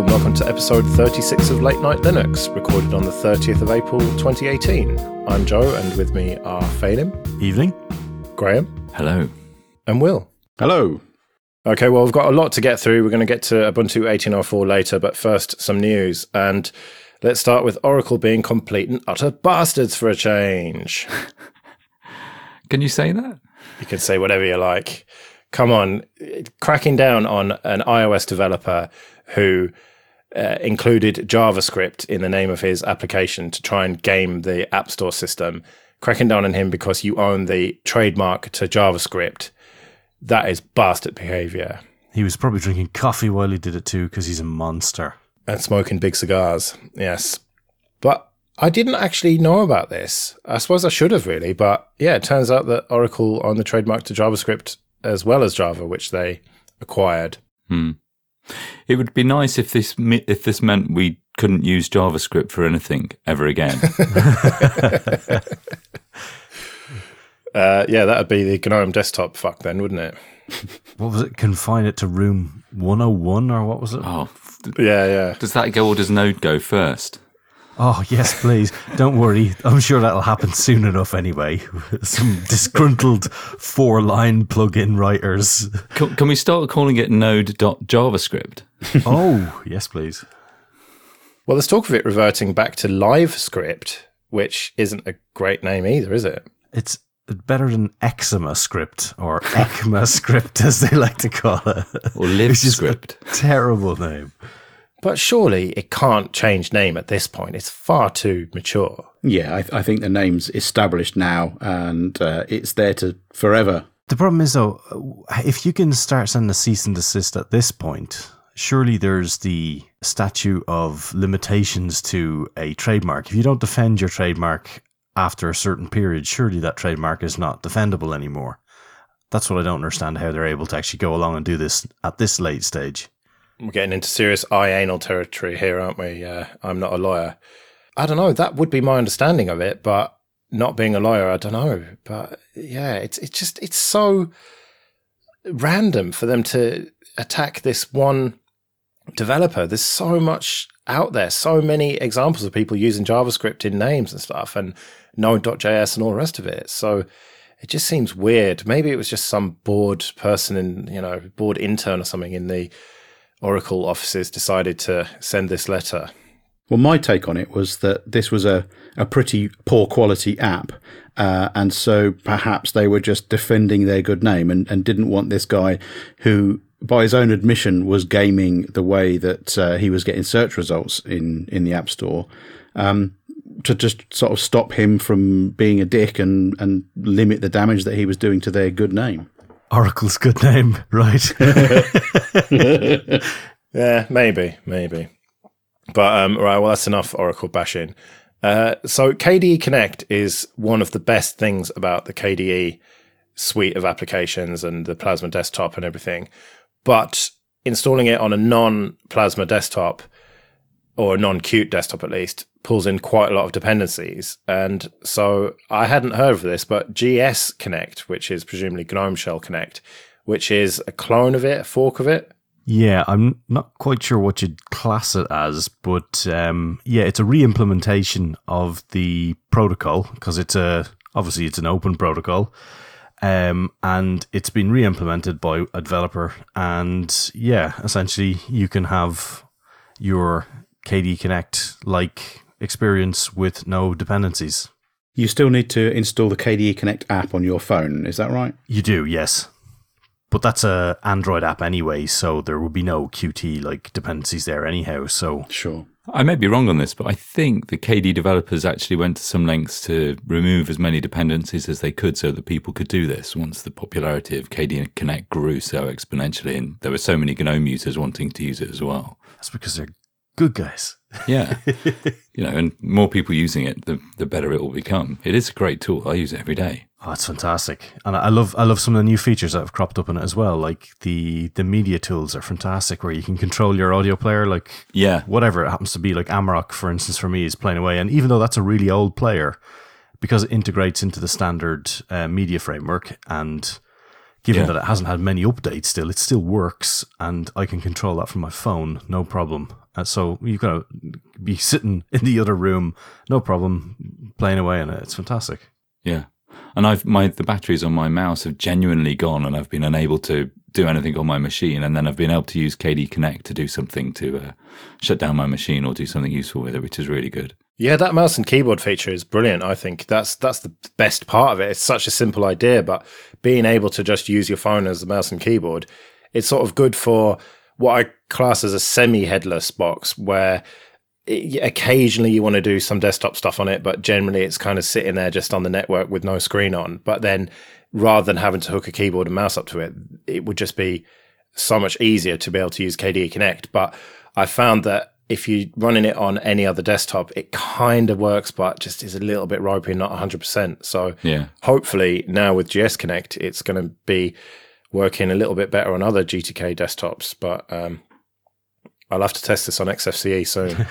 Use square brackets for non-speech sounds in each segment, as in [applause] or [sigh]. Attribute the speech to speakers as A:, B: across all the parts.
A: Hello, and welcome to episode 36 of Late Night Linux, recorded on the 30th of April 2018. I'm Joe, and with me are Phelim,
B: Evening.
A: Graham,
C: Hello.
A: and Will.
D: Hello.
A: Okay, well, we've got a lot to get through. We're going to get to Ubuntu 18.04 later, but first, some news. And let's start with Oracle being complete and utter bastards for a change. [laughs]
C: Can you say that?
A: You can say whatever you like. Come on, cracking down on an iOS developer who uh, included JavaScript in the name of his application to try and game the App Store system, cracking down on him because you own the trademark to JavaScript. That is bastard behavior.
B: He was probably drinking coffee while he did it too, because he's a monster.
A: And smoking big cigars, yes. But I didn't actually know about this. I suppose I should have really, but yeah, it turns out that Oracle owned the trademark to JavaScript as well as Java, which they acquired.
C: Hmm. It would be nice if this if this meant we couldn't use JavaScript for anything ever again. [laughs]
A: Uh, yeah, that'd be the GNOME desktop fuck then, wouldn't it?
B: What was it? Confine it to room 101 or what was it?
C: oh,
A: Yeah, yeah.
C: does that go or does Node go first?
B: Oh, yes, please. Don't worry. I'm sure that'll happen soon enough anyway. [laughs] Some disgruntled four line plugin writers.
C: Can, can we start calling it Node.JavaScript? [laughs]
B: Oh, yes, please.
A: Well, there's talk of it reverting back to LiveScript, which isn't a great name either, is it?
B: It's better than Eczema script or ECMA script, [laughs] as they like to call it.
C: Or
B: Which is a
C: LiveScript?
B: terrible name.
A: But surely it can't change name at this point. It's far too mature.
D: Yeah, I, I think the name's established now, and uh, it's there to forever.
B: The problem is, though, if you can start sending a cease and desist at this point, surely there's the statute of limitations to a trademark. If you don't defend your trademark after a certain period, surely that trademark is not defendable anymore. That's what I don't understand how they're able to actually go along and do this at this late stage.
A: We're getting into serious eye anal territory here, aren't we? Uh, I'm not a lawyer. I don't know. That would be my understanding of it, but not being a lawyer, I don't know. But yeah, it's it's just it's so random for them to attack this one developer. There's so much out there, so many examples of people using JavaScript in names and stuff, and Node.js and all the rest of it. So it just seems weird. Maybe it was just some bored person in, you know, bored intern or something in the Oracle offices decided to send this letter.
D: Well, my take on it was that this was a, a pretty poor quality app, uh, and so perhaps they were just defending their good name and, and didn't want this guy who, by his own admission, was gaming the way that uh, he was getting search results in, in the App Store. Um, to just sort of stop him from being a dick and, and limit the damage that he was doing to their good name.
B: Oracle's good name, [laughs] right? [laughs]
A: Yeah, maybe, maybe. But um, right, well, that's enough Oracle bashing. Uh, so KDE Connect is one of the best things about the KDE suite of applications and the Plasma desktop and everything. But installing it on a non-Plasma desktop or a non-Qt desktop at least pulls in quite a lot of dependencies. And so I hadn't heard of this, but GS Connect, which is presumably GNOME Shell Connect, which is a clone of it, a fork of it.
B: Yeah, I'm not quite sure what you'd class it as, but um, yeah, it's a re-implementation of the protocol because it's a obviously it's an open protocol, um, and it's been re-implemented by a developer. And yeah, essentially, you can have your KDE Connect like experience with no dependencies.
D: You still need to install the KDE Connect app on your phone, is that right?
B: You do, yes. But that's a Android app anyway, so there will be no Qt like dependencies there anyhow. So
D: Sure.
C: I may be wrong on this, but I think the KDE developers actually went to some lengths to remove as many dependencies as they could so that people could do this once the popularity of KDE Connect grew so exponentially and there were so many GNOME users wanting to use it as well.
B: that's because they're good guys.
C: Yeah. [laughs] you know, and more people using it, the, the better it will become. It is a great tool. I use it every day.
B: Oh, it's fantastic, and I love I love some of the new features that have cropped up in it as well. Like the the media tools are fantastic, where you can control your audio player, like
C: Yeah.
B: whatever it happens to be. Like Amarok, for instance, for me is playing away, and even though that's a really old player, because it integrates into the standard uh, media framework, and given
C: Yeah.
B: that it hasn't had many updates still, it still works, and I can control that from my phone, no problem. Uh, so you've got to be sitting in the other room, no problem, playing away on it. It's fantastic.
C: Yeah. And I've my the batteries on my mouse have genuinely gone, and I've been unable to do anything on my machine. And then I've been able to use KDE Connect to do something to uh, shut down my machine or do something useful with it, which is really good.
A: Yeah, that mouse and keyboard feature is brilliant. I think that's that's the best part of it. It's such a simple idea, but being able to just use your phone as the mouse and keyboard, it's sort of good for what I class as a semi-headless box, where it, occasionally you want to do some desktop stuff on it, but generally it's kind of sitting there just on the network with no screen on. But then, rather than having to hook a keyboard and mouse up to it, it would just be so much easier to be able to use KDE Connect. But I found that if you're running it on any other desktop, it kind of works, but just is a little bit ropey, not 100%. So
C: Yeah.
A: hopefully now with GS Connect, it's going to be working a little bit better on other GTK desktops. But um, I'll have to test this on XFCE soon.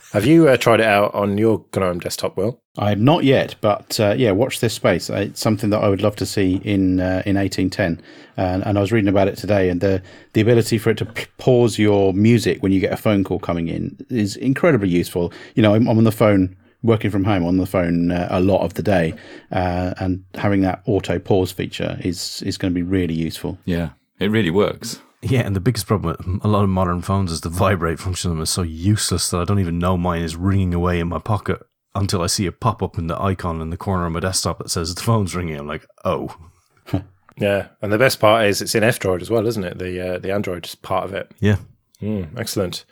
A: [laughs] have you uh, tried it out on your GNOME desktop, Will?
D: I have not yet, but uh, yeah, watch this space. Uh, It's something that I would love to see in uh, in eighteen ten, and, and I was reading about it today. And the the ability for it to p- pause your music when you get a phone call coming in is incredibly useful. You know, I'm, I'm on the phone working from home on the phone uh, a lot of the day, uh, and having that auto pause feature is is going to be really useful.
C: Yeah. It really works.
B: Yeah, and the biggest problem with a lot of modern phones is the vibrate function of them is so useless that I don't even know mine is ringing away in my pocket until I see it pop up in the icon in the corner of my desktop that says the phone's ringing. I'm like, oh, [laughs]
A: Yeah, and the best part is it's in F-Droid as well, isn't it? The uh, the Android part of it.
B: yeah.
A: Mm, excellent.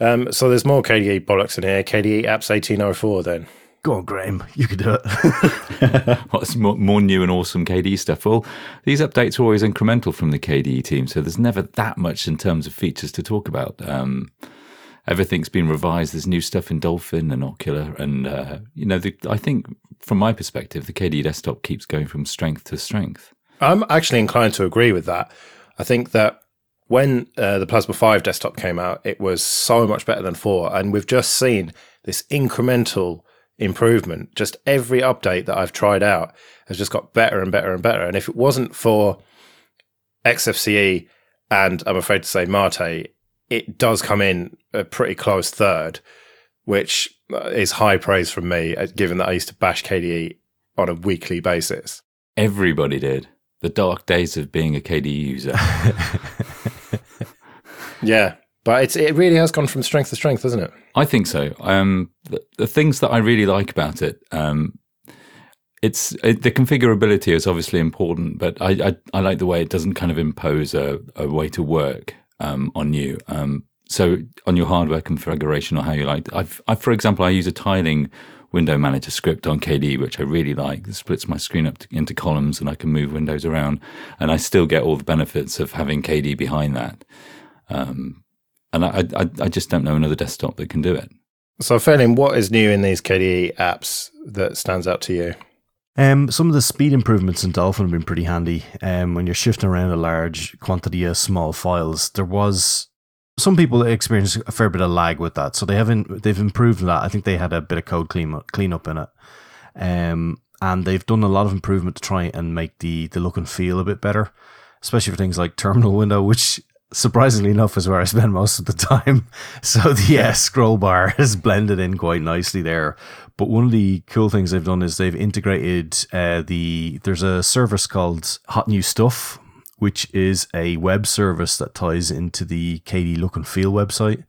A: Um, so there's more KDE bollocks in here. KDE Apps 1804 then.
B: Go on, Graham. You could do it. [laughs]
C: What's more, more new and awesome KDE stuff? Well, these updates are always incremental from the KDE team, so there's never that much in terms of features to talk about. Um, everything's been revised. There's new stuff in Dolphin and Okular, and uh, you know, the, I think from my perspective, the KDE desktop keeps going from strength to strength.
A: I'm actually inclined to agree with that. I think that when uh, the Plasma 5 desktop came out, it was so much better than 4. And we've just seen this incremental improvement. Just every update that I've tried out has just got better and better and better. And if it wasn't for XFCE and I'm afraid to say Mate, it does come in a pretty close third, which uh, is high praise from me, uh, given that I used to bash KDE on a weekly basis.
C: Everybody did. The dark days of being a KDE user. [laughs]
A: Yeah, but it's it really has gone from strength to strength, hasn't it?
C: I think so. Um, the, the things that I really like about it, um, it's it, the configurability is obviously important, but I, I, I like the way it doesn't kind of impose a, a way to work um, on you. Um, so on your hardware configuration or how you like. I've, I, for example, I use a tiling window manager script on KDE, which I really like. It splits my screen up to, into columns, and I can move windows around, and I still get all the benefits of having KDE behind that. Um, and I, I, I just don't know another desktop that can do it.
A: So, Phelim, what is new in these KDE apps that stands out to you?
B: Um, some of the speed improvements in Dolphin have been pretty handy. Um, when you're shifting around a large quantity of small files, there was some people experience a fair bit of lag with that, so they haven't they've improved that. I think they had a bit of code clean cleanup in it, um, and they've done a lot of improvement to try and make the the look and feel a bit better, especially for things like terminal window, which surprisingly enough is where I spend [laughs] most of the time. [laughs] So the uh, scroll bar [laughs] is blended in quite nicely there. But one of the cool things they've done is they've integrated uh, the there's a service called Hot New Stuff, which is a web service that ties into the KD Look and Feel website,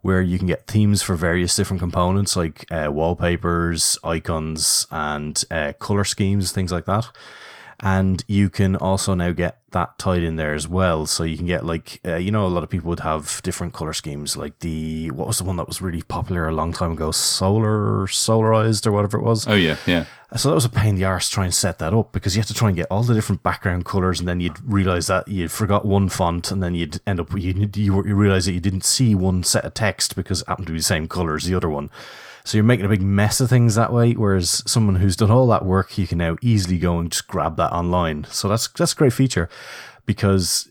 B: where you can get themes for various different components like uh, wallpapers, icons, and uh, color schemes, things like that. And you can also now get that tied in there as well. So you can get like, uh, you know, a lot of people would have different color schemes, like the what was the one that was really popular a long time ago, solar, solarized or whatever it was.
C: Oh yeah, yeah.
B: So that was a pain in the arse trying to set that up because you have to try and get all the different background colors, and then you'd realize that you'd forgot one font, and then you'd end up you you, you realize that you didn't see one set of text because it happened to be the same color as the other one. So you're making a big mess of things that way. Whereas someone who's done all that work, you can now easily go and just grab that online. So that's that's a great feature because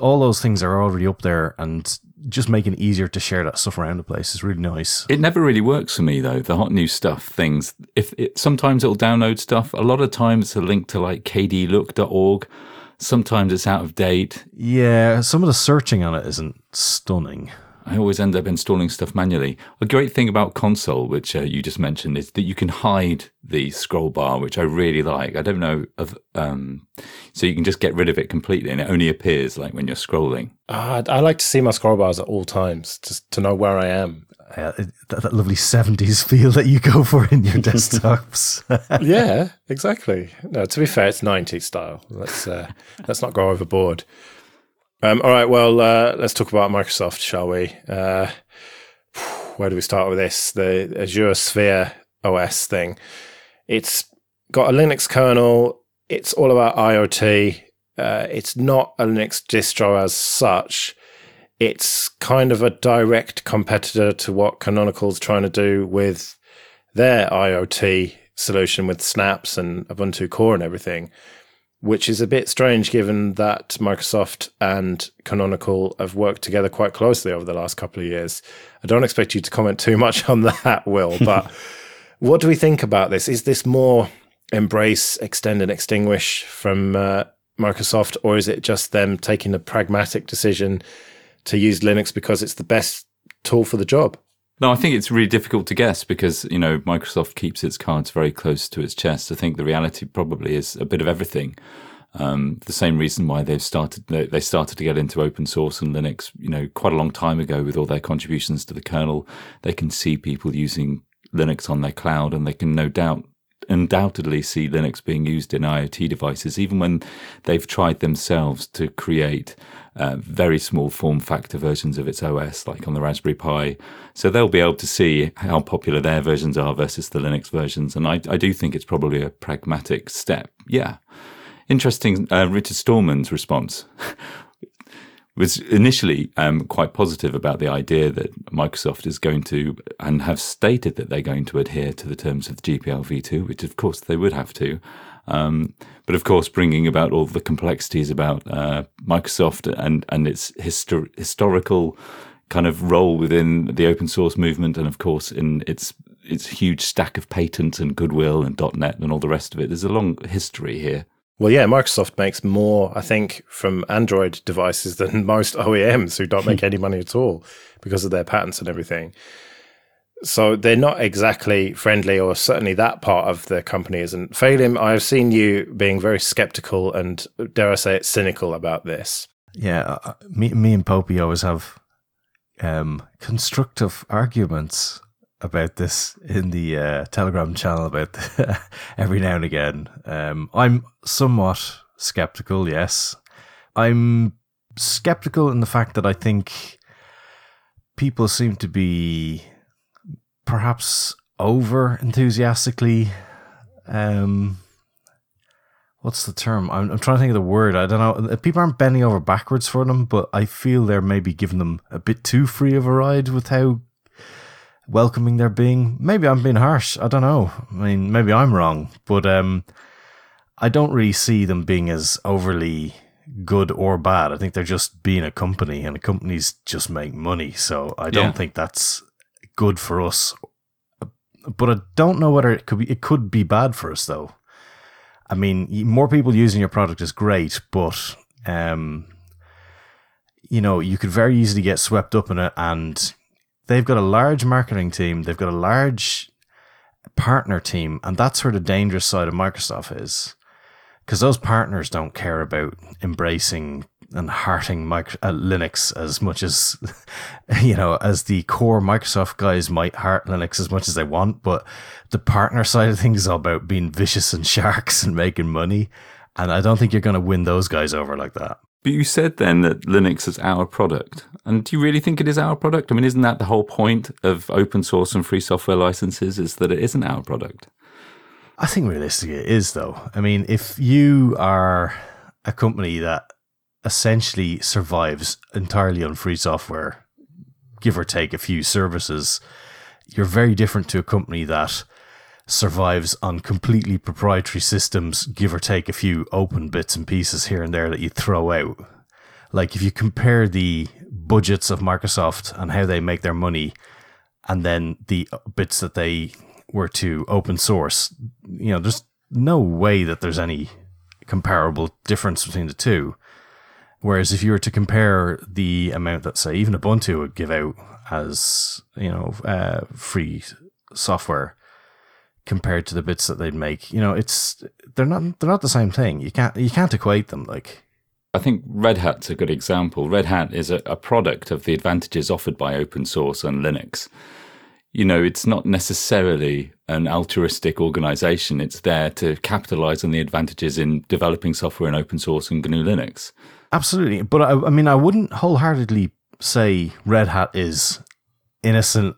B: all those things are already up there and just making it easier to share that stuff around the place is really nice.
C: It never really works for me though. The hot new stuff things. If it, sometimes it'll download stuff. A lot of times it's a link to like kdlook.org. Sometimes it's out of date.
B: Yeah, some of the searching on it isn't stunning.
C: I always end up installing stuff manually. A great thing about Konsole, which uh, you just mentioned, is that you can hide the scroll bar, which I really like. I don't know of, um, so you can just get rid of it completely, and it only appears like when you're scrolling.
A: Uh, I like to see my scroll bars at all times, just to know where I am.
B: Uh, that, that, lovely 70s feel that you go for in your [laughs] desktops. [laughs]
A: yeah, exactly. No, to be fair, it's 90s style. Let's uh, let's not go overboard. Um, all right, well, uh, let's talk about Microsoft, shall we? Uh, [sighs] where do we start with this? The Azure Sphere OS thing. It's got a Linux kernel. It's all about IoT. Uh, it's not a Linux distro as such. It's kind of a direct competitor to what Canonical's trying to do with their IoT solution with Snaps and Ubuntu Core and everything which is a bit strange given that Microsoft and Canonical have worked together quite closely over the last couple of years. I don't expect you to comment too much [laughs] on that, Will, but [laughs] what do we think about this? Is this more embrace, extend, and extinguish from uh, Microsoft, or is it just them taking a pragmatic decision to use Linux because it's the best tool for the job?
C: No, I think it's really difficult to guess because, you know, Microsoft keeps its cards very close to its chest. I think the reality probably is a bit of everything. Um, the same reason why they've started they started to get into open source and Linux, you know, quite a long time ago with all their contributions to the kernel. They can see people using Linux on their cloud, and they can no doubt undoubtedly see Linux being used in IoT devices, even when they've tried themselves to create uh, very small form factor versions of its OS, like on the Raspberry Pi. So they'll be able to see how popular their versions are versus the Linux versions. And I, I do think it's probably a pragmatic step. Yeah. Interesting, uh, Richard Stallman's response. [laughs] was initially um, quite positive about the idea that Microsoft is going to, and have stated that they're going to adhere to the terms of the GPL v2, which of course they would have to. Um, but of course, bringing about all the complexities about uh, Microsoft and and its histor- historical kind of role within the open source movement, and of course in its its huge stack of patents and goodwill and .NET and all the rest of it. There's a long history here.
A: Well, yeah, Microsoft makes more, I think, from Android devices than [laughs] most OEMs who don't make [laughs] any money at all because of their patents and everything so they're not exactly friendly, or certainly that part of the company isn't. Phelim, I've seen you being very skeptical and, dare I say it, cynical about this.
B: Yeah, uh, uh me, me and Popey always have um, constructive arguments about this in the uh, Telegram channel about [laughs] every now and again. Um, I'm somewhat skeptical, yes. I'm skeptical in the fact that I think people seem to be perhaps over enthusiastically um what's the term I'm, I'm trying to think of the word i don't know people aren't bending over backwards for them but i feel they're maybe giving them a bit too free of a ride with how welcoming they're being maybe i'm being harsh i don't know i mean maybe i'm wrong but um i don't really see them being as overly good or bad i think they're just being a company and companies just make money so i don't yeah. think that's good for us. But I don't know whether it could be. It could be bad for us, though. I mean, more people using your product is great, but um, you know, you could very easily get swept up in it. And they've got a large marketing team. They've got a large partner team, and that's where the dangerous side of Microsoft is, because those partners don't care about embracing and hearting micro, uh, Linux as much as [laughs] you know as the core Microsoft guys might heart Linux as much as they want, but the partner side of things is all about being vicious and [laughs] sharks and making money, and I don't think you're going to win those guys over like that.
C: But you said then that Linux is our product. And do you really think it is our product? I mean, isn't that the whole point of open source and free software licenses is that it isn't our product?
B: I think realistically it is though. I mean, if you are a company that essentially survives entirely on free software, give or take a few services, you're very different to a company that survives on completely proprietary systems, give or take a few open bits and pieces here and there that you throw out. Like if you compare the budgets of Microsoft and how they make their money, and then the bits that they were to open source, you know, there's no way that there's any comparable difference between the two Whereas if you were to compare the amount that, say, even Ubuntu would give out as you know uh, free software compared to the bits that they'd make, you know, it's they're not they're not the same thing. You can't you can't equate them. Like,
C: I think Red Hat's a good example. Red Hat is a, a product of the advantages offered by open source and Linux. You know, it's not necessarily an altruistic organization. It's there to capitalize on the advantages in developing software in open source and GNU Linux.
B: Absolutely. But I, I mean, I wouldn't wholeheartedly say Red Hat is innocent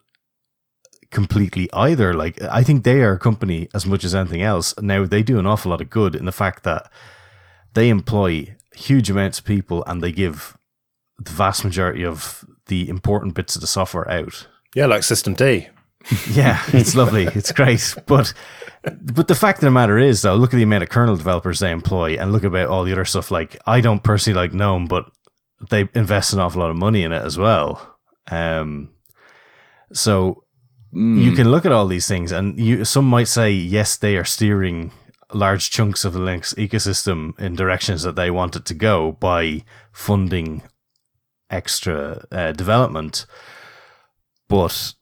B: completely either. Like, I think they are a company as much as anything else. Now, they do an awful lot of good in the fact that they employ huge amounts of people and they give the vast majority of the important bits of the software out.
A: Yeah, like System D. [laughs]
B: yeah, it's lovely. It's great. But but the fact of the matter is though, look at the amount of kernel developers they employ and look about all the other stuff. Like I don't personally like GNOME, but they invest an awful lot of money in it as well. Um so mm. you can look at all these things and you some might say yes they are steering large chunks of the Linux ecosystem in directions that they want it to go by funding extra uh, development. But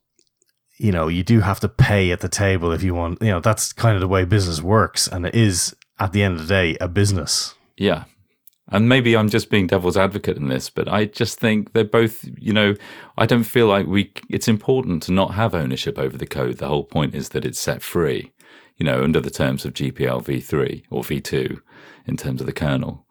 B: you know, you do have to pay at the table if you want. You know, that's kind of the way business works, and it is at the end of the day a business.
C: Yeah. And maybe I'm just being devil's advocate in this, but I just think they're both, you know, I don't feel like we, it's important to not have ownership over the code. The whole point is that it's set free, you know, under the terms of GPL v3 or v2 in terms of the kernel.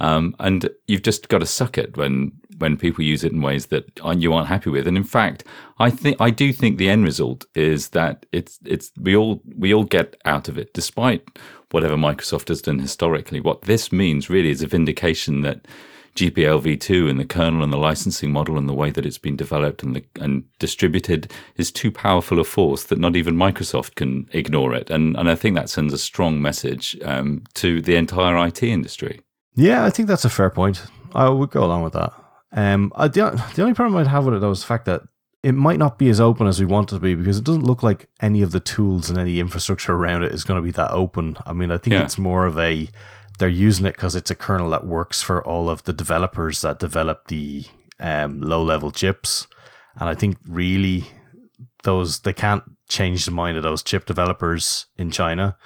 C: Um, and you've just got to suck it when when people use it in ways that you aren't happy with. And in fact, I think I do think the end result is that it's it's we all we all get out of it, despite whatever Microsoft has done historically. What this means really is a vindication that GPL v2 and the kernel and the licensing model and the way that it's been developed and the, and distributed is too powerful a force that not even Microsoft can ignore it. And and I think that sends a strong message um, to the entire IT industry.
B: Yeah, I think that's a fair point. I would go along with that. Um, I, the, the only problem I'd have with it though is the fact that it might not be as open as we want it to be because it doesn't look like any of the tools and any infrastructure around it is going to be that open. I mean, I think yeah. it's more of a they're using it because it's a kernel that works for all of the developers that develop the um, low level chips, and I think really those they can't change the mind of those chip developers in China,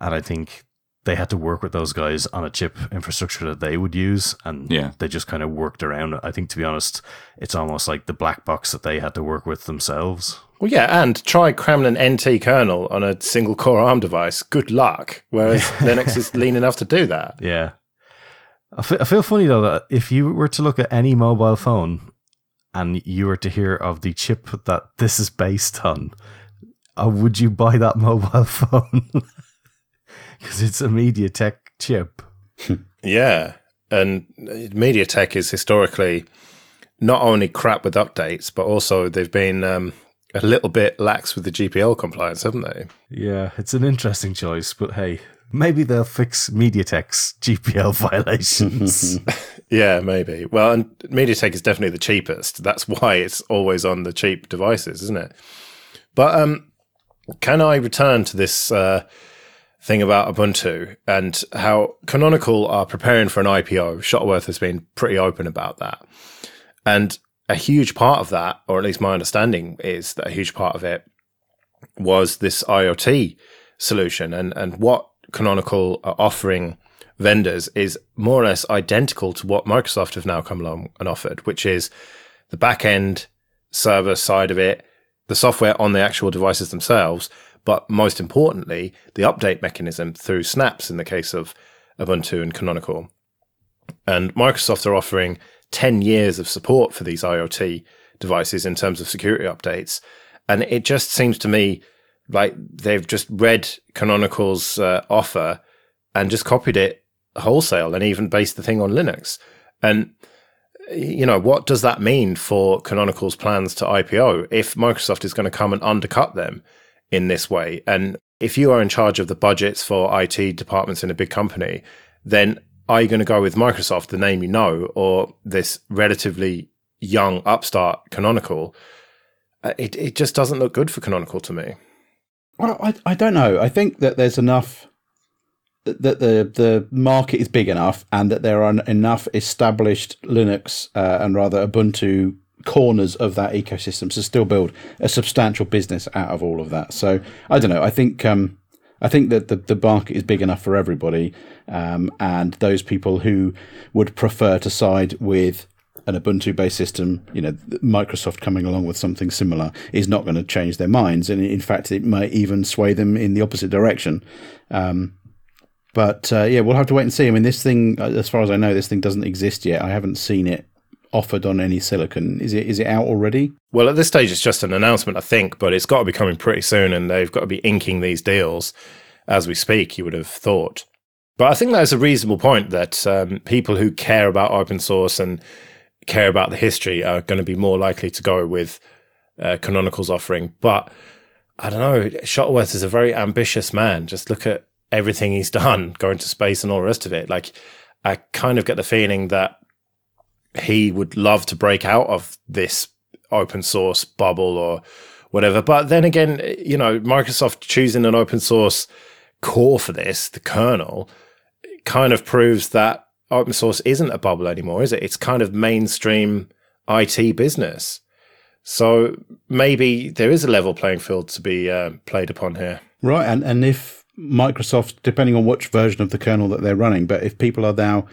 B: and I think they had to work with those guys on a chip infrastructure that they would use and
C: yeah.
B: they just kind of worked around it. I think to be honest, it's almost like the black box that they had to work with themselves.
A: Well, yeah, and try cramming an NT kernel on a single core ARM device. Good luck. Whereas [laughs] Linux is lean enough to do that.
B: Yeah. I feel funny though that if you were to look at any mobile phone and you were to hear of the chip that this is based on, uh, would you buy that [laughs] mobile phone? Because it's a MediaTek chip.
A: yeah, and MediaTek is historically not only crap with updates, but also they've been um, a little bit lax with the GPL compliance, haven't they?
B: Yeah, it's an interesting choice, but hey, maybe they'll fix MediaTek's GPL [laughs] violations. [laughs]
A: yeah, maybe. Well, and MediaTek is definitely the cheapest. That's why it's always on the cheap devices, isn't it? But um, can I return to this? Uh, thing about Ubuntu and how Canonical are preparing for an IPO. Shuttleworth has been pretty open about that. And a huge part of that, or at least my understanding is that a huge part of it was this IoT solution. And, and what Canonical are offering vendors is more or less identical to what Microsoft have now come along and offered, which is the back end server side of it, the software on the actual devices themselves, but most importantly, the update mechanism through snaps in the case of Ubuntu and Canonical. And Microsoft are offering 10 years of support for these IoT devices in terms of security updates. And it just seems to me like they've just read Canonical's uh, offer and just copied it wholesale and even based the thing on Linux. And you know, what does that mean for Canonical's plans to IPO if Microsoft is going to come and undercut them in this way. And if you are in charge of the budgets for IT departments in a big company, then are you going to go with Microsoft, the name you know, or this relatively young upstart Canonical? Uh, it it just doesn't look good for Canonical to me.
D: Well, I I don't know. I think that there's enough that the the market is big enough and that there are enough established Linux uh, and rather Ubuntu corners of that ecosystem to still build a substantial business out of all of that. So I don't know. I think um, I think that the, the market is big enough for everybody, um, and those people who would prefer to side with an Ubuntu based system, you know, Microsoft coming along with something similar is not going to change their minds. And in fact, it might even sway them in the opposite direction. Um, but uh, yeah, we'll have to wait and see. I mean, this thing, uh, as far as I know, this thing doesn't exist yet. I haven't seen it offered on any silicon. Is it is it out already?
A: Well, at this stage, it's just an announcement, I think, but it's got to be coming pretty soon, and they've got to be inking these deals as we speak. You would have thought, but I think that's a reasonable point that um, people who care about open source and care about the history are going to be more likely to go with uh, Canonical's offering. But I don't know. Shuttleworth is a very ambitious man. Just look at everything he's [laughs] done, going to space and all the rest of it. Like, I kind of get the feeling that he would love to break out of this open source bubble or whatever. But then again, you know, Microsoft choosing an open source core for this, the kernel, kind of proves that open source isn't a bubble anymore, is it? It's kind of mainstream IT business. So maybe there is a level playing field to be uh, played upon here.
D: Right. And, and if Microsoft, depending on which version of the kernel that they're running, but if people are now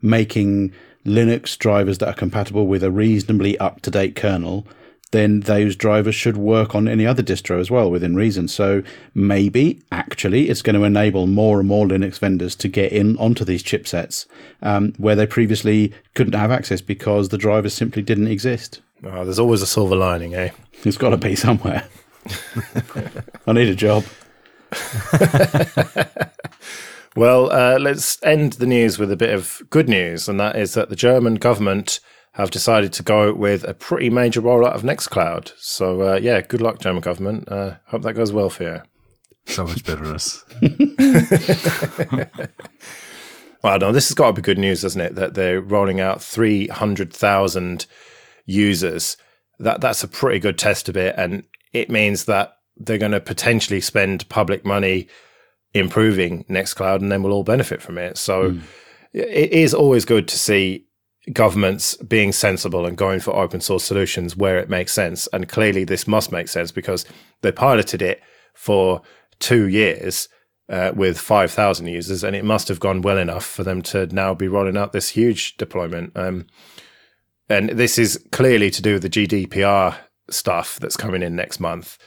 D: making Linux drivers that are compatible with a reasonably up to date kernel, then those drivers should work on any other distro as well within reason. So maybe actually it's going to enable more and more Linux vendors to get in onto these chipsets um, where they previously couldn't have access because the drivers simply didn't exist.
A: Oh, there's always a silver lining, eh? [laughs]
D: It's got to be somewhere. [laughs] I need a job. [laughs]
A: well, uh, let's end the news with a bit of good news, and that is that the German government have decided to go with a pretty major rollout of Nextcloud. So, uh, yeah, good luck, German government. Uh, hope that goes well for you.
B: So much bitterness. [laughs] [laughs]
A: well, no, this has got to be good news, doesn't it? That they're rolling out 300,000 users. That That's a pretty good test of it. And it means that they're going to potentially spend public money improving Nextcloud and then we'll all benefit from it. So, mm. it is always good to see governments being sensible and going for open source solutions where it makes sense. And clearly, this must make sense because they piloted it for two years uh, with 5,000 users, and it must have gone well enough for them to now be rolling out this huge deployment. Um, and this is clearly to do with the GDPR stuff that's coming in next month.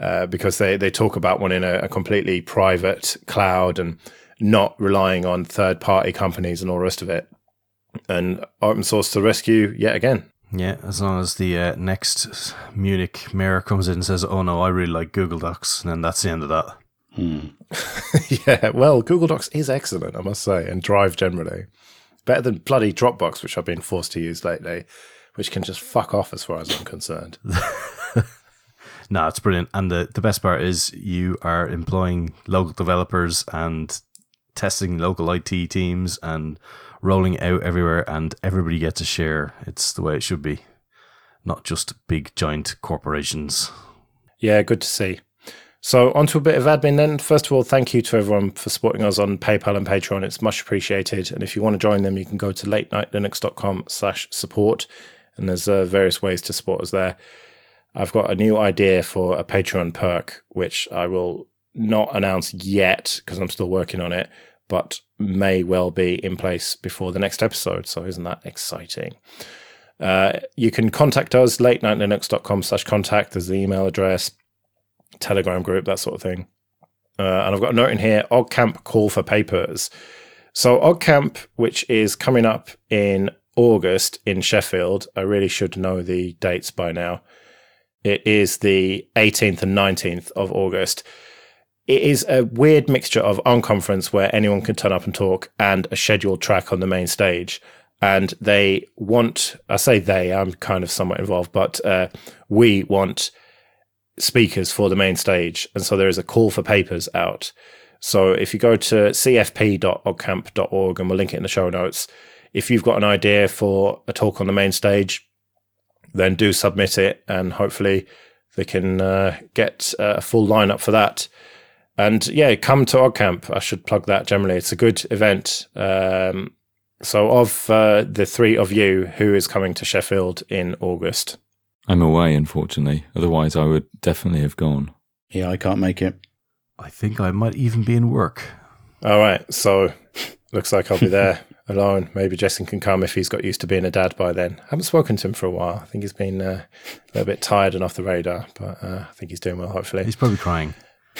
A: Uh, because they, they talk about wanting a, a completely private cloud and not relying on third party companies and all the rest of it and open source to rescue yet again.
B: Yeah, as long as the uh, next Munich mayor comes in and says, "Oh no, I really like Google Docs," and then that's the end of that.
A: Hmm. [laughs] yeah, well, Google Docs is excellent, I must say, and Drive generally better than bloody Dropbox, which I've been forced to use lately, which can just fuck off as far as I'm concerned. [laughs]
B: no, it's brilliant, and the the best part is you are employing local developers and testing local IT teams and rolling out everywhere and everybody gets a share. It's the way it should be, not just big giant corporations.
A: Yeah, good to see. So, on to a bit of admin then. First of all, thank you to everyone for supporting us on PayPal and Patreon. It's much appreciated. And if you want to join them, you can go to latenightlinux.com slash support. And there's uh, various ways to support us there. I've got a new idea for a Patreon perk, which I will not announce yet because I'm still working on it but may well be in place before the next episode. So isn't that exciting? Uh, you can contact us, late night nightlinux.com slash contact. There's the email address, Telegram group, that sort of thing. Uh, and I've got a note in here, OggCamp call for papers. So OggCamp, which is coming up in August in Sheffield, I really should know the dates by now. It is the 18th and 19th of August it is a weird mixture of unconference where anyone can turn up and talk and a scheduled track on the main stage. And they want, I say they, I'm kind of somewhat involved, but uh, we want speakers for the main stage. And so there is a call for papers out. So if you go to cfp.oggcamp.org and we'll link it in the show notes, if you've got an idea for a talk on the main stage, then do submit it and hopefully they can uh, get a full lineup for that. And yeah, come to OggCamp. I should plug that generally. It's a good event. Um, so, of uh, the three of you, who is coming to Sheffield in August?
C: I'm away, unfortunately. Otherwise, I would definitely have gone.
D: Yeah, I can't make it.
B: I think I might even be in work.
A: All right. So, [laughs] looks like I'll be there [laughs] alone. Maybe Jason can come if he's got used to being a dad by then. I haven't spoken to him for a while. I think he's been uh, a little bit tired and off the radar, but uh, I think he's doing well, hopefully.
B: He's probably crying.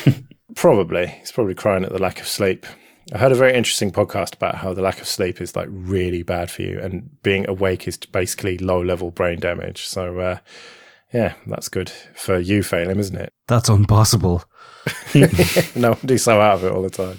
B: [laughs]
A: Probably. He's probably crying at the lack of sleep. I heard a very interesting podcast about how the lack of sleep is like really bad for you, and being awake is basically low level brain damage. So, uh, yeah, that's good for you, Phelim, isn't it?
B: That's impossible. [laughs]
A: no, I do so out of it all the time.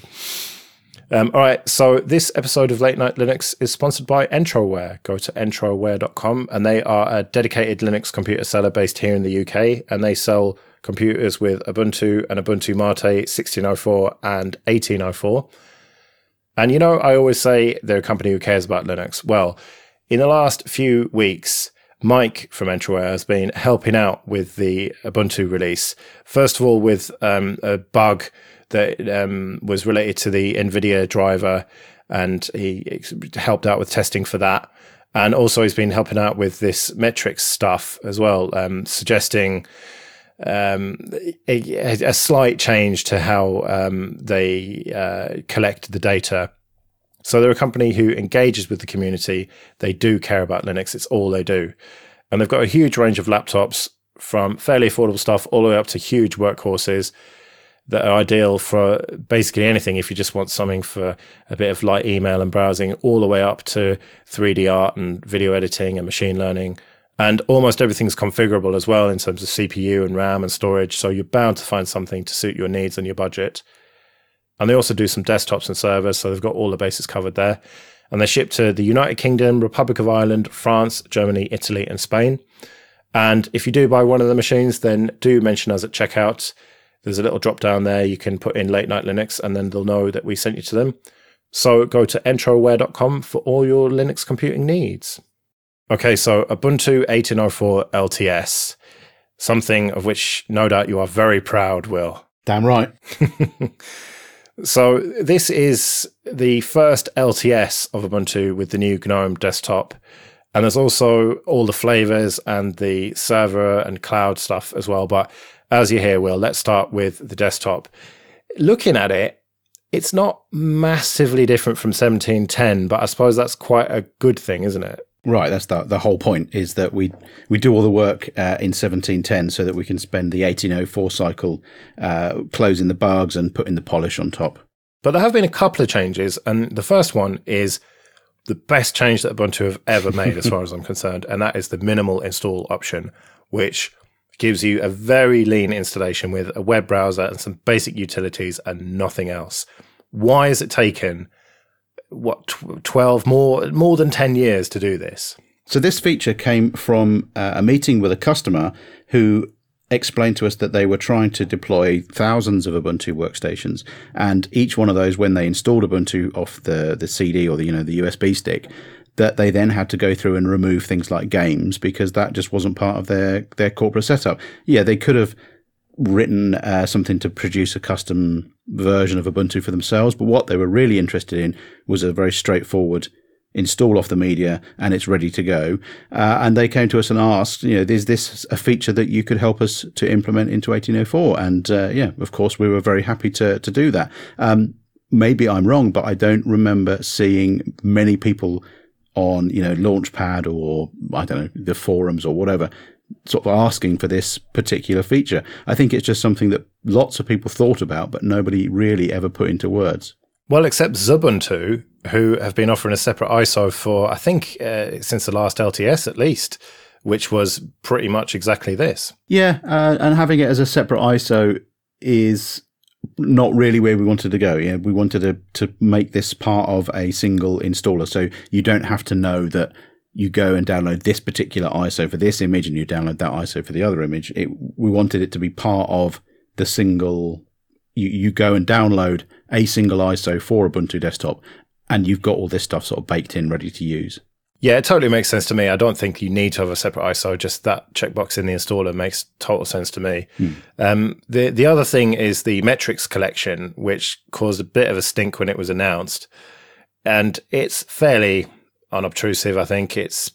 A: Um, all right, so this episode of Late Night Linux is sponsored by Entroware. Go to entroware.com, and they are a dedicated Linux computer seller based here in the UK, and they sell computers with Ubuntu and Ubuntu Mate 1604 and 1804. And you know, I always say they're a company who cares about Linux. Well, in the last few weeks, Mike from Entroware has been helping out with the Ubuntu release. First of all, with um, a bug that um, was related to the NVIDIA driver, and he helped out with testing for that. And also, he's been helping out with this metrics stuff as well, um, suggesting um, a, a, slight change to how um, they uh, collect the data. So they're a company who engages with the community. They do care about Linux. It's all they do. And they've got a huge range of laptops from fairly affordable stuff all the way up to huge workhorses that are ideal for basically anything if you just want something for a bit of light email and browsing, all the way up to 3D art and video editing and machine learning. And almost everything's configurable as well in terms of CPU and RAM and storage. So you're bound to find something to suit your needs and your budget. And they also do some desktops and servers. So they've got all the bases covered there. And they ship to the United Kingdom, Republic of Ireland, France, Germany, Italy, and Spain. And if you do buy one of the machines, then do mention us at checkout. There's a little drop down there. You can put in late night Linux and then they'll know that we sent you to them. So go to entroware.com for all your Linux computing needs. Okay, so Ubuntu 1804 LTS, something of which no doubt you are very proud, Will.
D: Damn right. [laughs]
A: so this is the first LTS of Ubuntu with the new GNOME desktop. And there's also all the flavors and the server and cloud stuff as well. But as you hear, Will, let's start with the desktop. Looking at it, it's not massively different from 1710, but I suppose that's quite a good thing, isn't it?
D: Right, that's the the whole point is that we we do all the work uh, in 1710 so that we can spend the 1804 cycle uh, closing the bugs and putting the polish on top.
A: But there have been a couple of changes, and the first one is the best change that Ubuntu have ever made, as far as I'm concerned, and that is the minimal install option, which gives you a very lean installation with a web browser and some basic utilities and nothing else. Why has it taken what 12 more more than 10 years to do this
D: so this feature came from uh, a meeting with a customer who explained to us that they were trying to deploy thousands of ubuntu workstations and each one of those when they installed ubuntu off the the cd or the you know the usb stick that they then had to go through and remove things like games because that just wasn't part of their their corporate setup yeah they could have written uh, something to produce a custom version of Ubuntu for themselves, but what they were really interested in was a very straightforward install off the media and it's ready to go. Uh, and they came to us and asked, you know, is this a feature that you could help us to implement into 1804? And uh, yeah, of course, we were very happy to to do that. Um, maybe I'm wrong, but I don't remember seeing many people on you know Launchpad or I don't know the forums or whatever sort of asking for this particular feature. I think it's just something that lots of people thought about, but nobody really ever put into words.
A: Well, except Xubuntu, who have been offering a separate ISO for, I think, uh, since the last LTS at least, which was pretty much exactly this.
D: Yeah, uh, and having it as a separate ISO is not really where we wanted to go. Yeah, we wanted to, to make this part of a single installer, so you don't have to know that you go and download this particular ISO for this image and you download that ISO for the other image. It, we wanted it to be part of the single, you, you go and download a single ISO for Ubuntu desktop and you've got all this stuff sort of baked in, ready to use.
A: Yeah, it totally makes sense to me. I don't think you need to have a separate ISO. Just that checkbox in the installer makes total sense to me.
D: Hmm.
A: Um, the the other thing is the metrics collection, which caused a bit of a stink when it was announced, and it's fairly unobtrusive. I think it's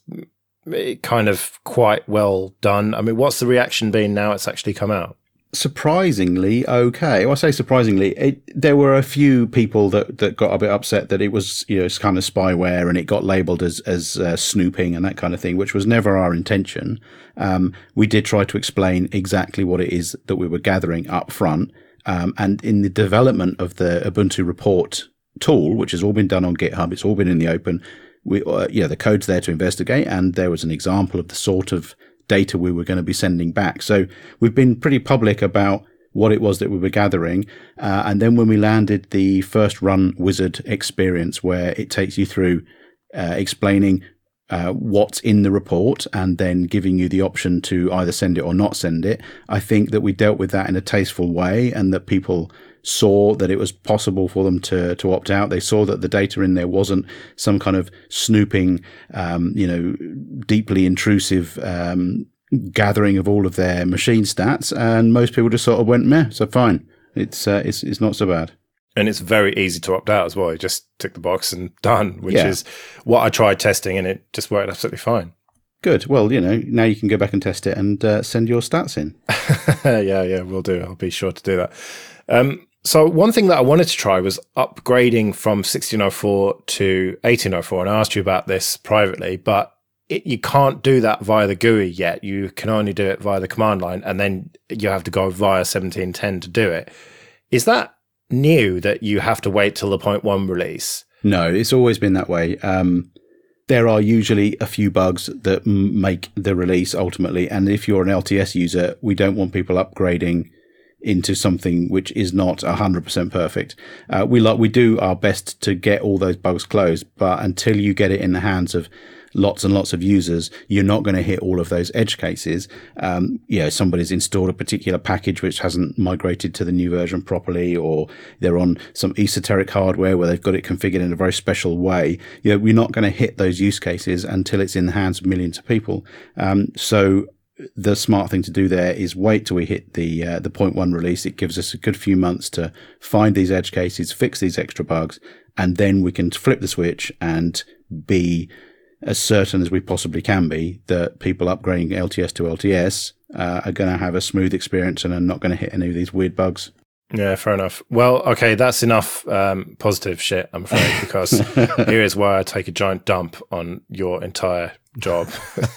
A: it kind of quite well done. I mean, what's the reaction been now it's actually come out?
D: Surprisingly okay. Well, I say surprisingly, it, there were a few people that, that got a bit upset that it was you know it's kind of spyware and it got labelled as as uh, snooping and that kind of thing, which was never our intention. Um, we did try to explain exactly what it is that we were gathering up front, um, and in the development of the Ubuntu report tool, which has all been done on GitHub, it's all been in the open. We, uh, yeah, the code's there to investigate, and there was an example of the sort of data we were going to be sending back. So we've been pretty public about what it was that we were gathering. Uh, and then when we landed the first run wizard experience, where it takes you through uh, explaining uh, what's in the report and then giving you the option to either send it or not send it, I think that we dealt with that in a tasteful way and that people saw that it was possible for them to to opt out. They saw that the data in there wasn't some kind of snooping, um, you know, deeply intrusive um, gathering of all of their machine stats, and most people just sort of went, "Meh, so fine. It's uh, it's it's not so bad."
A: And it's very easy to opt out as well. You just tick the box and [laughs] done, which yeah. is what I tried testing, and it just worked absolutely fine.
D: Good. Well, you know, now you can go back and test it and uh, send your stats in. [laughs]
A: yeah, yeah, we'll do. I'll be sure to do that. Um, so one thing that I wanted to try was upgrading from 1604 to 1804, and I asked you about this privately, but it, you can't do that via the GUI yet. You can only do it via the command line, and then you have to go via 1710 to do it. Is that new that you have to wait till the point one release?
D: No, it's always been that way. Um, there are usually a few bugs that make the release ultimately, and if you're an LTS user, we don't want people upgrading into something which is not 100% perfect. Uh, we like, we do our best to get all those bugs closed, but until you get it in the hands of lots and lots of users, you're not going to hit all of those edge cases. Um, you know, somebody's installed a particular package which hasn't migrated to the new version properly, or they're on some esoteric hardware where they've got it configured in a very special way. You know, we're not going to hit those use cases until it's in the hands of millions of people. Um, so the smart thing to do there is wait till we hit the uh, the point one release. It gives us a good few months to find these edge cases, fix these extra bugs, and then we can flip the switch and be as certain as we possibly can be that people upgrading LTS to LTS uh, are going to have a smooth experience and are not going to hit any of these weird bugs.
A: Yeah, fair enough. Well, okay, that's enough um, positive shit, I'm afraid, [laughs] because here is where I take a giant dump on your entire job.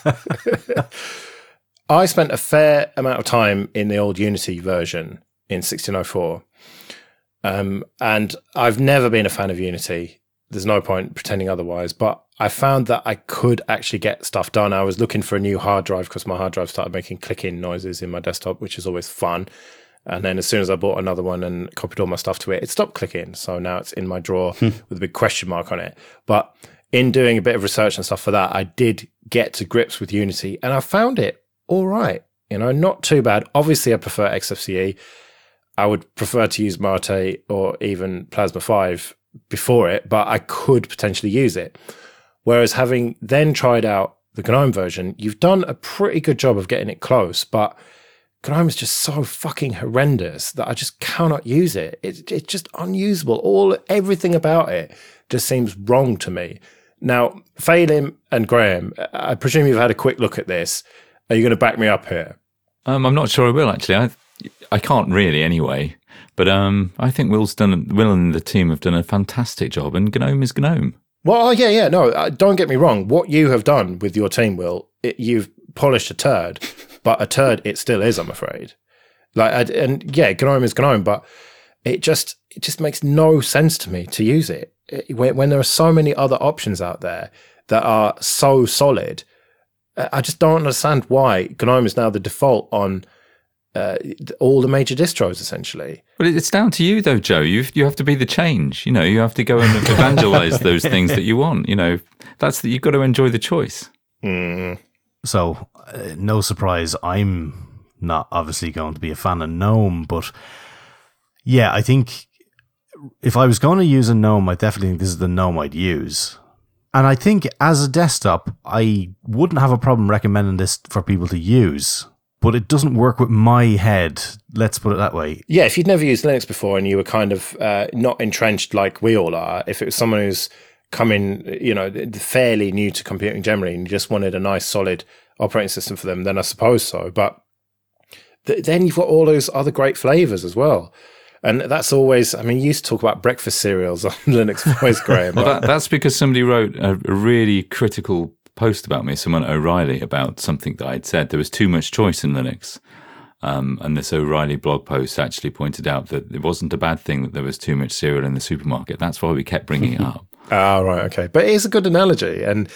A: [laughs] I spent a fair amount of time in the old Unity version in 1604. Um, and I've never been a fan of Unity. There's no point pretending otherwise. But I found that I could actually get stuff done. I was looking for a new hard drive because my hard drive started making clicking noises in my desktop, which is always fun. And then as soon as I bought another one and copied all my stuff to it, it stopped clicking. So now it's in my drawer hmm. with a big question mark on it. But in doing a bit of research and stuff for that, I did get to grips with Unity and I found it all right. You know, not too bad. Obviously, I prefer XFCE. I would prefer to use Mate or even Plasma 5 before it, but I could potentially use it. Whereas having then tried out the GNOME version, you've done a pretty good job of getting it close, but GNOME is just so fucking horrendous that I just cannot use it. it. It's just unusable. All everything about it just seems wrong to me. Now, Phelim and Graham, I presume you've had a quick look at this. Are you going to back me up here?
C: Um, I'm not sure I will actually. I I can't really anyway. But um, I think Will's done. Will and the team have done a fantastic job, and Gnome is Gnome.
A: Well, yeah, yeah. No, uh, don't get me wrong. What you have done with your team, Will, it, you've polished a turd, but a turd it still is. I'm afraid. Like, and yeah, Gnome is Gnome, but it just it just makes no sense to me to use it. it when, when there are so many other options out there that are so solid I just don't understand why GNOME is now the default on uh, all the major distros, essentially.
C: Well, it's down to you, though, Joe. You you have to be the change. You know, you have to go and [laughs] evangelize those things that you want. You know, that's that you've got to enjoy the choice.
A: Mm.
B: So, uh, no surprise, I'm not obviously going to be a fan of GNOME, but yeah, I think if I was going to use a GNOME, I definitely think this is the GNOME I'd use. And I think as a desktop, I wouldn't have a problem recommending this for people to use, but it doesn't work with my head. Let's put it that way.
A: Yeah, if you'd never used Linux before and you were kind of uh, not entrenched like we all are, if it was someone who's coming, you know, fairly new to computing generally and just wanted a nice solid operating system for them, then I suppose so. But th- then you've got all those other great flavors as well. And that's always, I mean, you used to talk about breakfast cereals on [laughs] Linux Voice, Graham.
C: well, that, that's because somebody wrote a, a really critical post about me, someone O'Reilly, about something that I'd said. There was too much choice in Linux. Um, and this O'Reilly blog post actually pointed out that it wasn't a bad thing that there was too much cereal in the supermarket. That's why we kept bringing it [laughs] up.
A: Ah, right, okay. But it is a good analogy. And,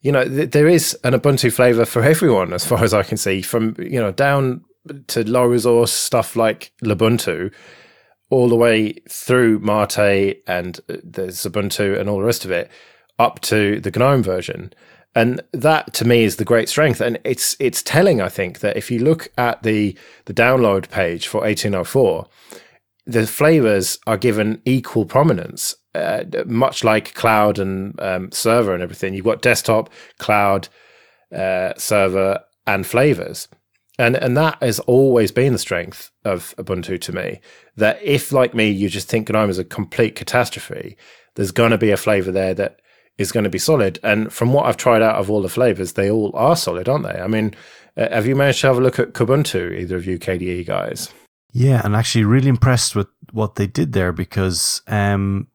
A: you know, th- there is an Ubuntu flavor for [laughs] everyone, as far as I can see, from, you know, down to low resource stuff like Lubuntu all the way through Mate and the Ubuntu and all the rest of it up to the GNOME version. And that to me is the great strength. And it's it's telling, I think, that if you look at the the download page for 1804, the flavors are given equal prominence, uh, much like cloud and um, server and everything. You've got desktop, cloud, uh, server, and flavors. And and that has always been the strength of Ubuntu to me. That if, like me, you just think GNOME is a complete catastrophe, there's going to be a flavor there that is going to be solid. And from what I've tried out of all the flavors, they all are solid, aren't they? I mean, uh, have you managed to have a look at Kubuntu, either of you KDE guys?
B: Yeah, and actually really impressed with what they did there because um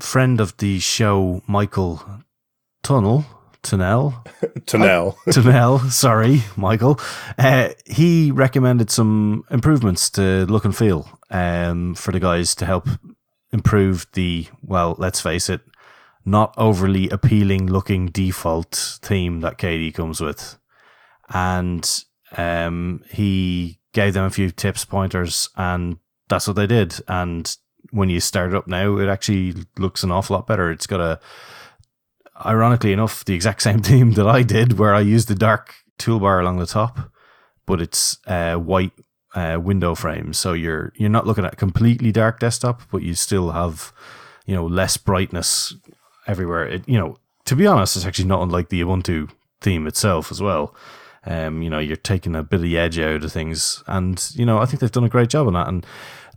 B: friend of the show Michael Tunnel Tunnell [laughs]
A: Tunnell
B: Tunnell sorry Michael uh, he recommended some improvements to look and feel um for the guys to help improve the well let's face it not overly appealing looking default theme that KDE comes with. And um, he gave them a few tips, pointers, and that's what they did. And when you start it up now, it actually looks an awful lot better. It's got a, ironically enough, the exact [laughs] same theme that I did, where I used the dark toolbar along the top, but it's uh, white uh, window frame. So you're you're not looking at a completely dark desktop, but you still have you know less brightness everywhere. It, you know, to be honest, it's actually not unlike the Ubuntu theme itself as well. Um, you know, you're taking a bit of the edge out of things, and you know, I think they've done a great job on that. And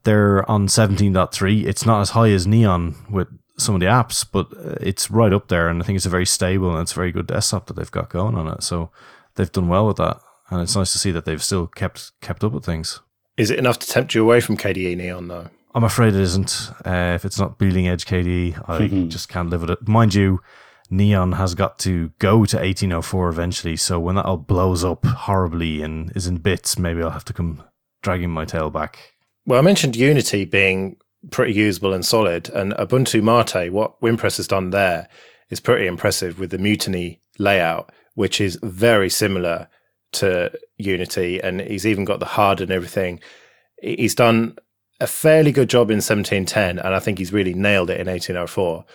B: they're on 17.3. It's not as high as Neon with some of the apps, but it's right up there, and I think it's a very stable and it's a very good desktop that they've got going on it. So they've done well with that, and it's nice to see that they've still kept kept up with things.
A: Is it enough to tempt you away from KDE Neon though?
B: I'm afraid it isn't. Uh, if it's not bleeding edge KDE, I just can't live with it. Mind you, Neon has got to go to 1804 eventually. So when that all blows up horribly and is in bits, maybe I'll have to come dragging my tail back.
A: Well, I mentioned Unity being pretty usable and solid, and Ubuntu Mate, what Wimpress has done there is pretty impressive with the Mutiny layout, which is very similar to Unity, and he's even got the HUD and everything. He's done a fairly good job in 1710, and I think he's really nailed it in 1804.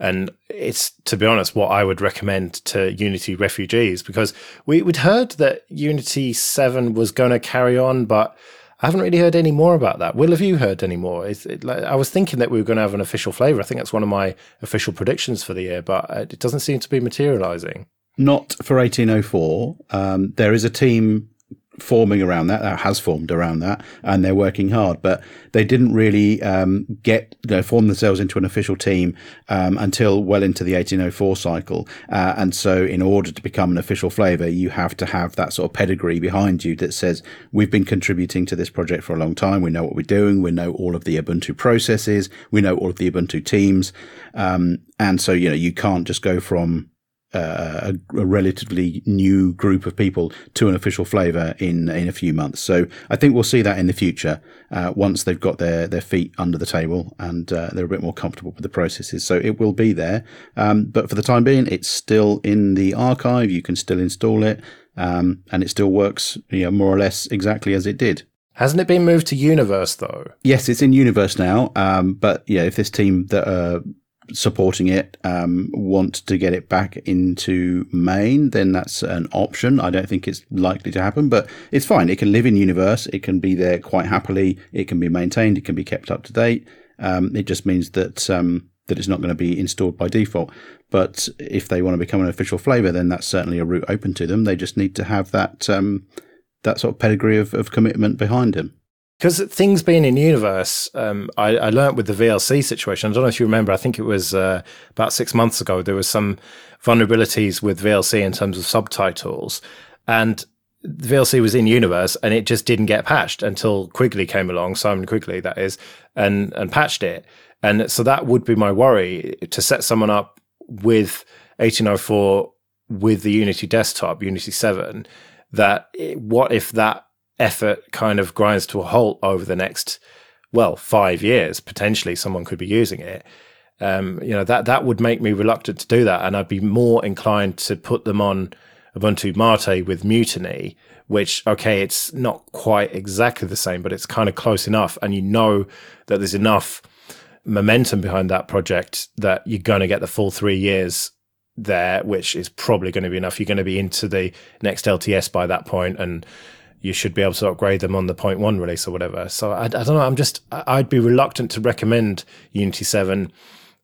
A: And it's, to be honest, what I would recommend to Unity refugees because we, would heard that Unity 7 was going to carry on, but I haven't really heard any more about that. Will, have you heard any more? It, like, I was thinking that we were going to have an official flavor. I think that's one of my official predictions for the year, but it doesn't seem to be materializing.
D: Not for 1804. Um, there is a team forming around that, that has formed around that, and they're working hard. But they didn't really um, get you know, form themselves into an official team um, until well into the 1804 cycle. Uh, and so, in order to become an official flavour, you have to have that sort of pedigree behind you that says we've been contributing to this project for a long time. We know what we're doing. We know all of the Ubuntu processes. We know all of the Ubuntu teams. Um, and so, you know, you can't just go from uh, a, a, relatively new group of people to an official flavour in in a few months. So I think we'll see that in the future uh, once they've got their their feet under the table and uh, they're a bit more comfortable with the processes. So it will be there, um, but for the time being, it's still in the archive. You can still install it, um, and it still works, you know, more or less exactly as it did.
A: Hasn't it been moved to Universe though?
D: Yes, it's in Universe now. Um, but yeah, if this team that are supporting it um, want to get it back into main, then that's an option. I don't think it's likely to happen, but it's fine. It can live in universe. It can be there quite happily. It can be maintained. It can be kept up to date. Um, it just means that um, that it's not going to be installed by default. But if they want to become an official flavor, then that's certainly a route open to them. They just need to have that um, that sort of pedigree of, of commitment behind them.
A: Because things being in universe, um, I, I learned with the VLC situation. I don't know if you remember. I think it was uh, about six months ago. There was some vulnerabilities with VLC in terms of subtitles, and VLC was in universe, and it just didn't get patched until Quigley came along, Simon Quigley, that is, and and patched it. And so that would be my worry to set someone up with 1804 with the Unity desktop, Unity 7, that what if that effort kind of grinds to a halt over the next, well, five years, potentially someone could be using it. Um, you know, that, that would make me reluctant to do that. And I'd be more inclined to put them on Ubuntu Mate with Mutiny, which, okay, it's not quite exactly the same, but it's kind of close enough. And you know that there's enough momentum behind that project that you're going to get the full three years there, which is probably going to be enough. You're going to be into the next LTS by that point, and you should be able to upgrade them on the point one release or whatever. So I, I don't know. I'm just I'd be reluctant to recommend Unity seven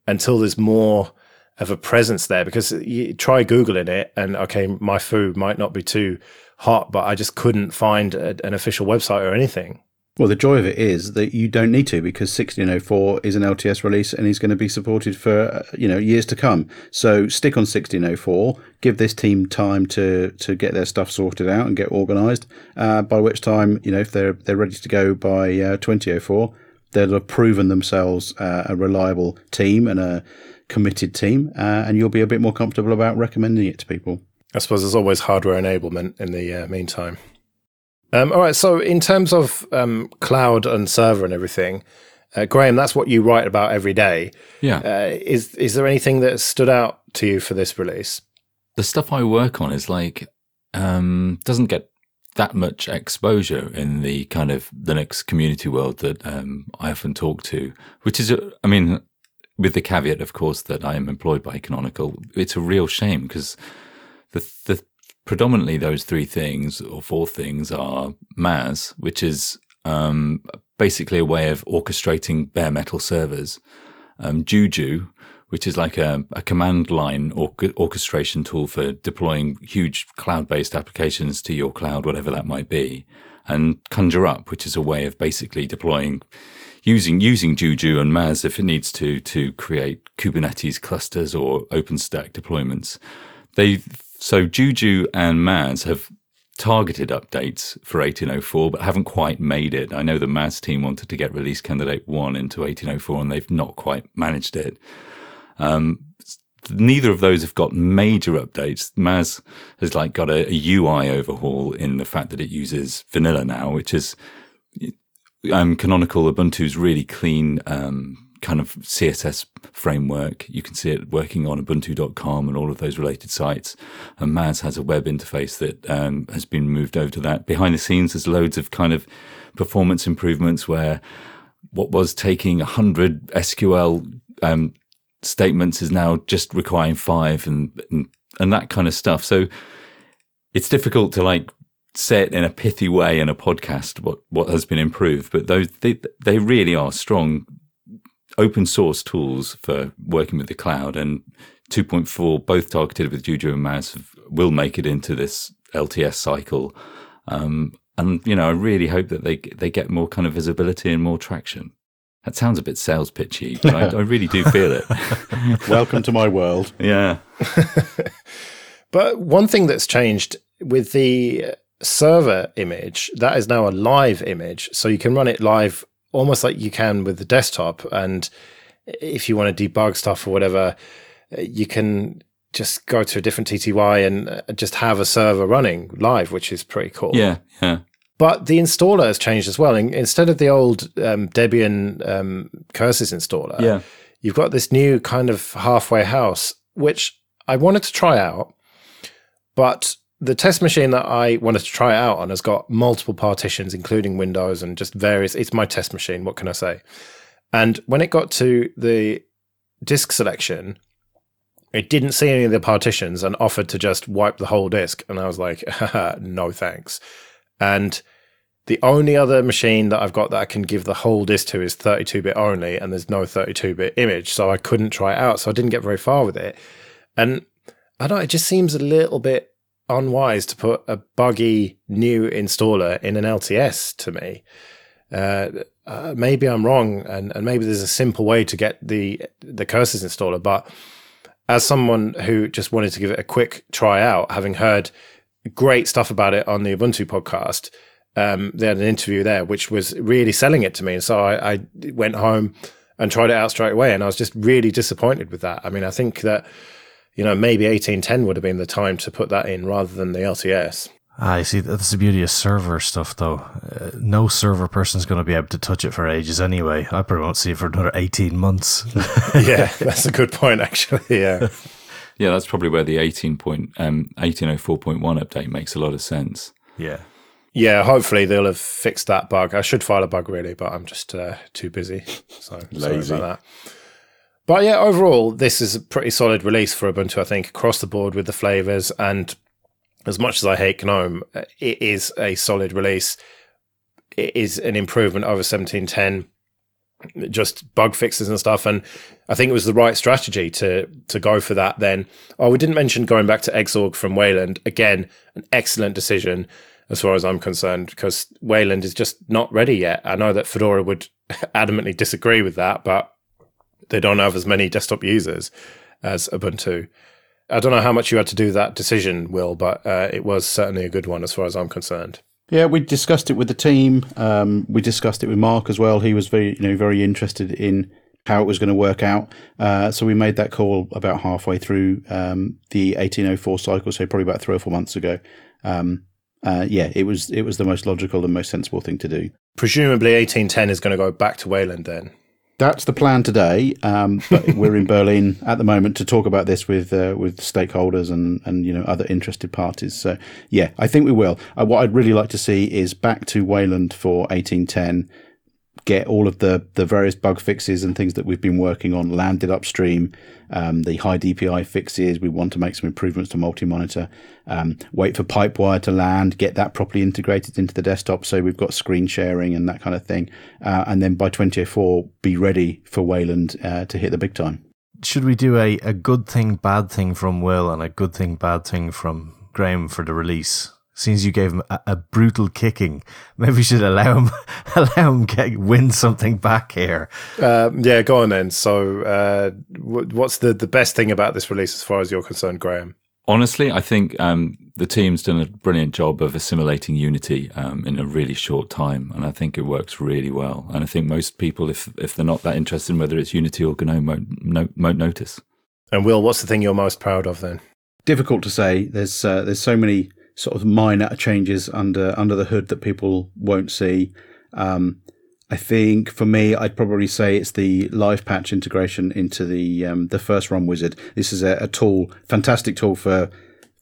A: until there's more of a presence there because you try googling it and okay my food might not be too hot but i just couldn't find a, an official website or anything
D: well, the joy of it is that you don't need to because 1604 is an LTS release and is going to be supported for uh, you know years to come. So stick on 1604. Give this team time to to get their stuff sorted out and get organised. Uh, by which time, you know, if they're they're ready to go by uh, 2004, they'll have proven themselves uh, a reliable team and a committed team, uh, and you'll be a bit more comfortable about recommending it to people.
A: I suppose there's always hardware enablement in the uh, meantime. Um, all right. So, in terms of um, cloud and server and everything, uh, Graham, that's what you write about every day.
C: Yeah.
A: Uh, is is there anything that stood out to you for this release?
C: The stuff I work on is like um, doesn't get that much exposure in the kind of Linux community world that um, I often talk to, which is, I mean, with the caveat, of course, that I am employed by Canonical. It's a real shame because the the predominantly those three things or four things are MAAS, which is um, basically a way of orchestrating bare metal servers. Um, Juju, which is like a, a command line or orchestration tool for deploying huge cloud based applications to your cloud, whatever that might be. And Conjure Up, which is a way of basically deploying using using Juju and MAAS if it needs to to create Kubernetes clusters or OpenStack deployments. They so Juju and MAAS have targeted updates for 1804, but haven't quite made it. I know the MAAS team wanted to get release candidate one into 1804, and they've not quite managed it. Um, neither of those have got major updates. MAAS has like got a, a, UI overhaul in the fact that it uses vanilla now, which is um, canonical Ubuntu's really clean um, kind of CSS framework. You can see it working on Ubuntu.com and all of those related sites. And MAAS has a web interface that um, has been moved over to that. Behind the scenes, there's loads of kind of performance improvements where what was taking 100 SQL um, statements is now just requiring five and, and, and that kind of stuff. So it's difficult to like say it in a pithy way in a podcast what what has been improved but those they they really are strong open source tools for working with the cloud and 2.4, both targeted with Juju and MAAS, will make it into this LTS cycle. Um, and you know, I really hope that they they get more kind of visibility and more traction. That sounds a bit sales pitchy, but I, I really do feel it. [laughs] [laughs]
D: Welcome to my world.
C: Yeah. [laughs]
A: but one thing that's changed with the server image, that is now a live image, so you can run it live almost like you can with the desktop. And if you want to debug stuff or whatever, you can just go to a different TTY and uh, just have a server running live, which is pretty cool.
C: Yeah, yeah.
A: But the installer has changed as well. instead of the old um, Debian um, curses installer,
C: yeah.
A: you've got this new kind of halfway house, which I wanted to try out, but the test machine that I wanted to try out on has got multiple partitions, including Windows and just various. It's my test machine. What can I say? And when it got to the disk selection, it didn't see any of the partitions and offered to just wipe the whole disk. And I was like, [laughs] no thanks. And The only other machine that I've got that I can give the whole disk to is 32 bit only, and there's no 32 bit image, so I couldn't try it out. So I didn't get very far with it. And I don't it just seems a little bit unwise to put a buggy new installer in an LTS to me. Uh, uh, maybe I'm wrong, and, and maybe there's a simple way to get the the curses installer. But as someone who just wanted to give it a quick try out, having heard great stuff about it on the Ubuntu podcast, um, they had an interview there which was really selling it to me, and so I, I went home and tried it out straight away, and I was just really disappointed with that. I mean, I think that you know maybe 1810 would have been the time to put that in rather than the LTS.
B: I see. That's the beauty of server stuff, though. Uh, no server person's going to be able to touch it for ages anyway. I probably won't see it for another 18 months. [laughs]
A: yeah, that's a good point, actually. Yeah. [laughs]
C: yeah, that's probably where the 18 point, um, 1804.1 update makes a lot of sense.
B: Yeah.
A: Yeah, hopefully they'll have fixed that bug. I should file a bug really, but I'm just uh, too busy. So Lazy. sorry about that. But yeah, overall, this is a pretty solid release for Ubuntu, I think, across the board with the flavors and as much as I hate GNOME, it is a solid release. It is an improvement over 1710, just bug fixes and stuff. And I think it was the right strategy to to go for that then. Oh, we didn't mention going back to Xorg from Wayland. Again, an excellent decision as far as I'm concerned, because Wayland is just not ready yet. I know that Fedora would [laughs] adamantly disagree with that, but they don't have as many desktop users as Ubuntu. I don't know how much you had to do that decision, Will, but uh, it was certainly a good one as far as I'm concerned.
D: Yeah, we discussed it with the team. Um, we discussed it with Mark as well. He was very, you know, very interested in how it was going to work out. Uh, so we made that call about halfway through um, the 1804 cycle, so probably about three or four months ago. Um, uh, yeah, it was it was the most logical and most sensible thing to do.
A: Presumably, 1810 is going to go back to Wayland then.
D: That's the plan today, um, but we're in Berlin at the moment to talk about this with uh, with stakeholders and and you know other interested parties. So yeah, I think we will. Uh, what I'd really like to see is back to Wayland for 1810 get all of the the various bug fixes and things that we've been working on landed upstream. Um, the high DPI fixes. We want to make some improvements to multi-monitor. Um, wait for Pipewire to land. Get that properly integrated into the desktop, so we've got screen sharing and that kind of thing. Uh, and then by 2004, be ready for Wayland uh, to hit the big time.
B: Should we do a, a good thing, bad thing from Will and a good thing, bad thing from Graham for the release? Since you gave him a, a, brutal kicking, [laughs] maybe we should allow him [laughs] allow him get, win something back here.
A: Um, yeah, go on then. So, uh, what's the the best thing about this release, as far as you're concerned, Graham?
C: Honestly, I think um, the team's done a brilliant job of assimilating Unity um, in a really short time, and I think it works really well. And I think most people, if if they're not that interested in whether it's Unity or GNOME, won't, won't notice.
A: And Will, what's the thing you're most proud of then?
D: Difficult to say. There's uh, there's so many sort of minor changes under under the hood that people won't see. Um, I think for me, I'd probably say it's the live patch integration into the um, the first run wizard. This is a, a, tool, fantastic tool for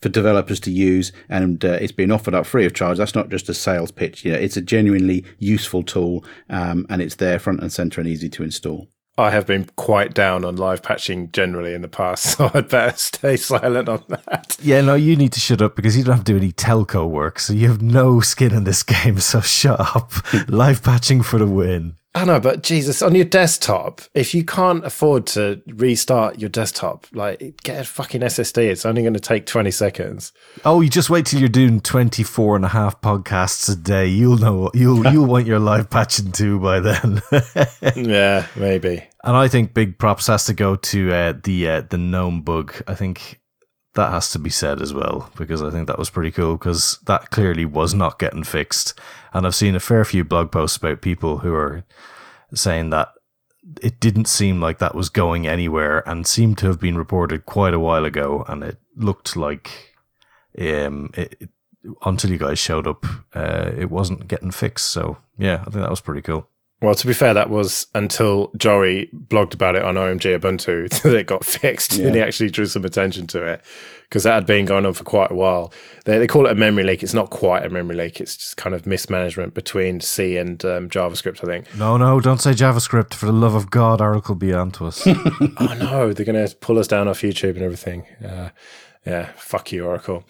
D: for developers to use, and uh, it's been offered up free of charge. That's not just a sales pitch. You know, it's a genuinely useful tool, um, and it's there front and center and easy to install.
A: I have been quite down on live patching generally in the past, [laughs] so I'd better stay silent on that.
B: Yeah, no, you need to shut up because you don't have to do any telco work, so you have no skin in this [laughs] game, so shut up. [laughs] live patching for the win.
A: I know, but Jesus, on your desktop, if you can't afford to restart your desktop, like get a fucking SSD. It's only going to take 20 seconds.
B: Oh, you just wait till you're doing 24 and a half podcasts a day. You'll know, you'll, you'll want your live patching too by then. [laughs]
A: yeah, maybe.
B: And I think big props has to go to uh, the, uh, the gnome bug. I think that has to be said as well because I think that was pretty cool because that clearly was not getting fixed. And I've seen a fair few blog posts about people who are saying that it didn't seem like that was going anywhere and seemed to have been reported quite a while ago. And it looked like um, it, it, until you guys showed up, uh, it wasn't getting fixed. So yeah, I think that was pretty cool.
A: Well, to be fair, that was until Joey blogged about it on OMG Ubuntu [laughs] that it got fixed yeah. and he actually drew some attention to it because that had been going on for quite a while. They, they call it a memory leak. It's not quite a memory leak. It's just kind of mismanagement between C and um, JavaScript, I think.
B: No, no, don't say JavaScript. For the love of God, Oracle be on to us. [laughs]
A: oh, no. They're going to pull us down off YouTube and everything. Uh, Yeah, fuck you, Oracle.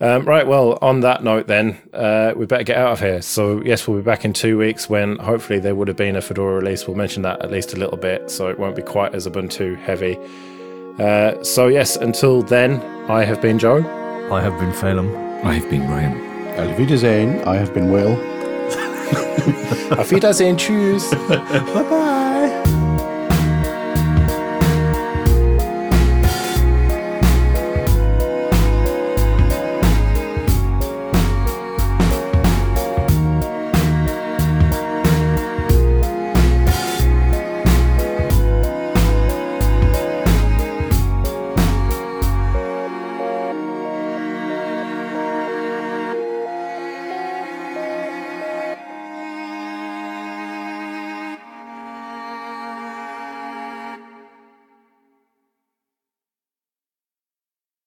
A: Um, right, well, on that note, then, uh, we better get out of here. So, yes, we'll be back in two weeks when hopefully there would have been a Fedora release. We'll mention that at least a little bit so it won't be quite as Ubuntu heavy. Uh, so, yes, until then, I have been Joe.
B: I have been Phelim.
C: I have been Graham.
D: Auf Wiedersehen. I have been Will. [laughs]
A: Auf Wiedersehen, tschüss. [laughs]
D: Bye bye.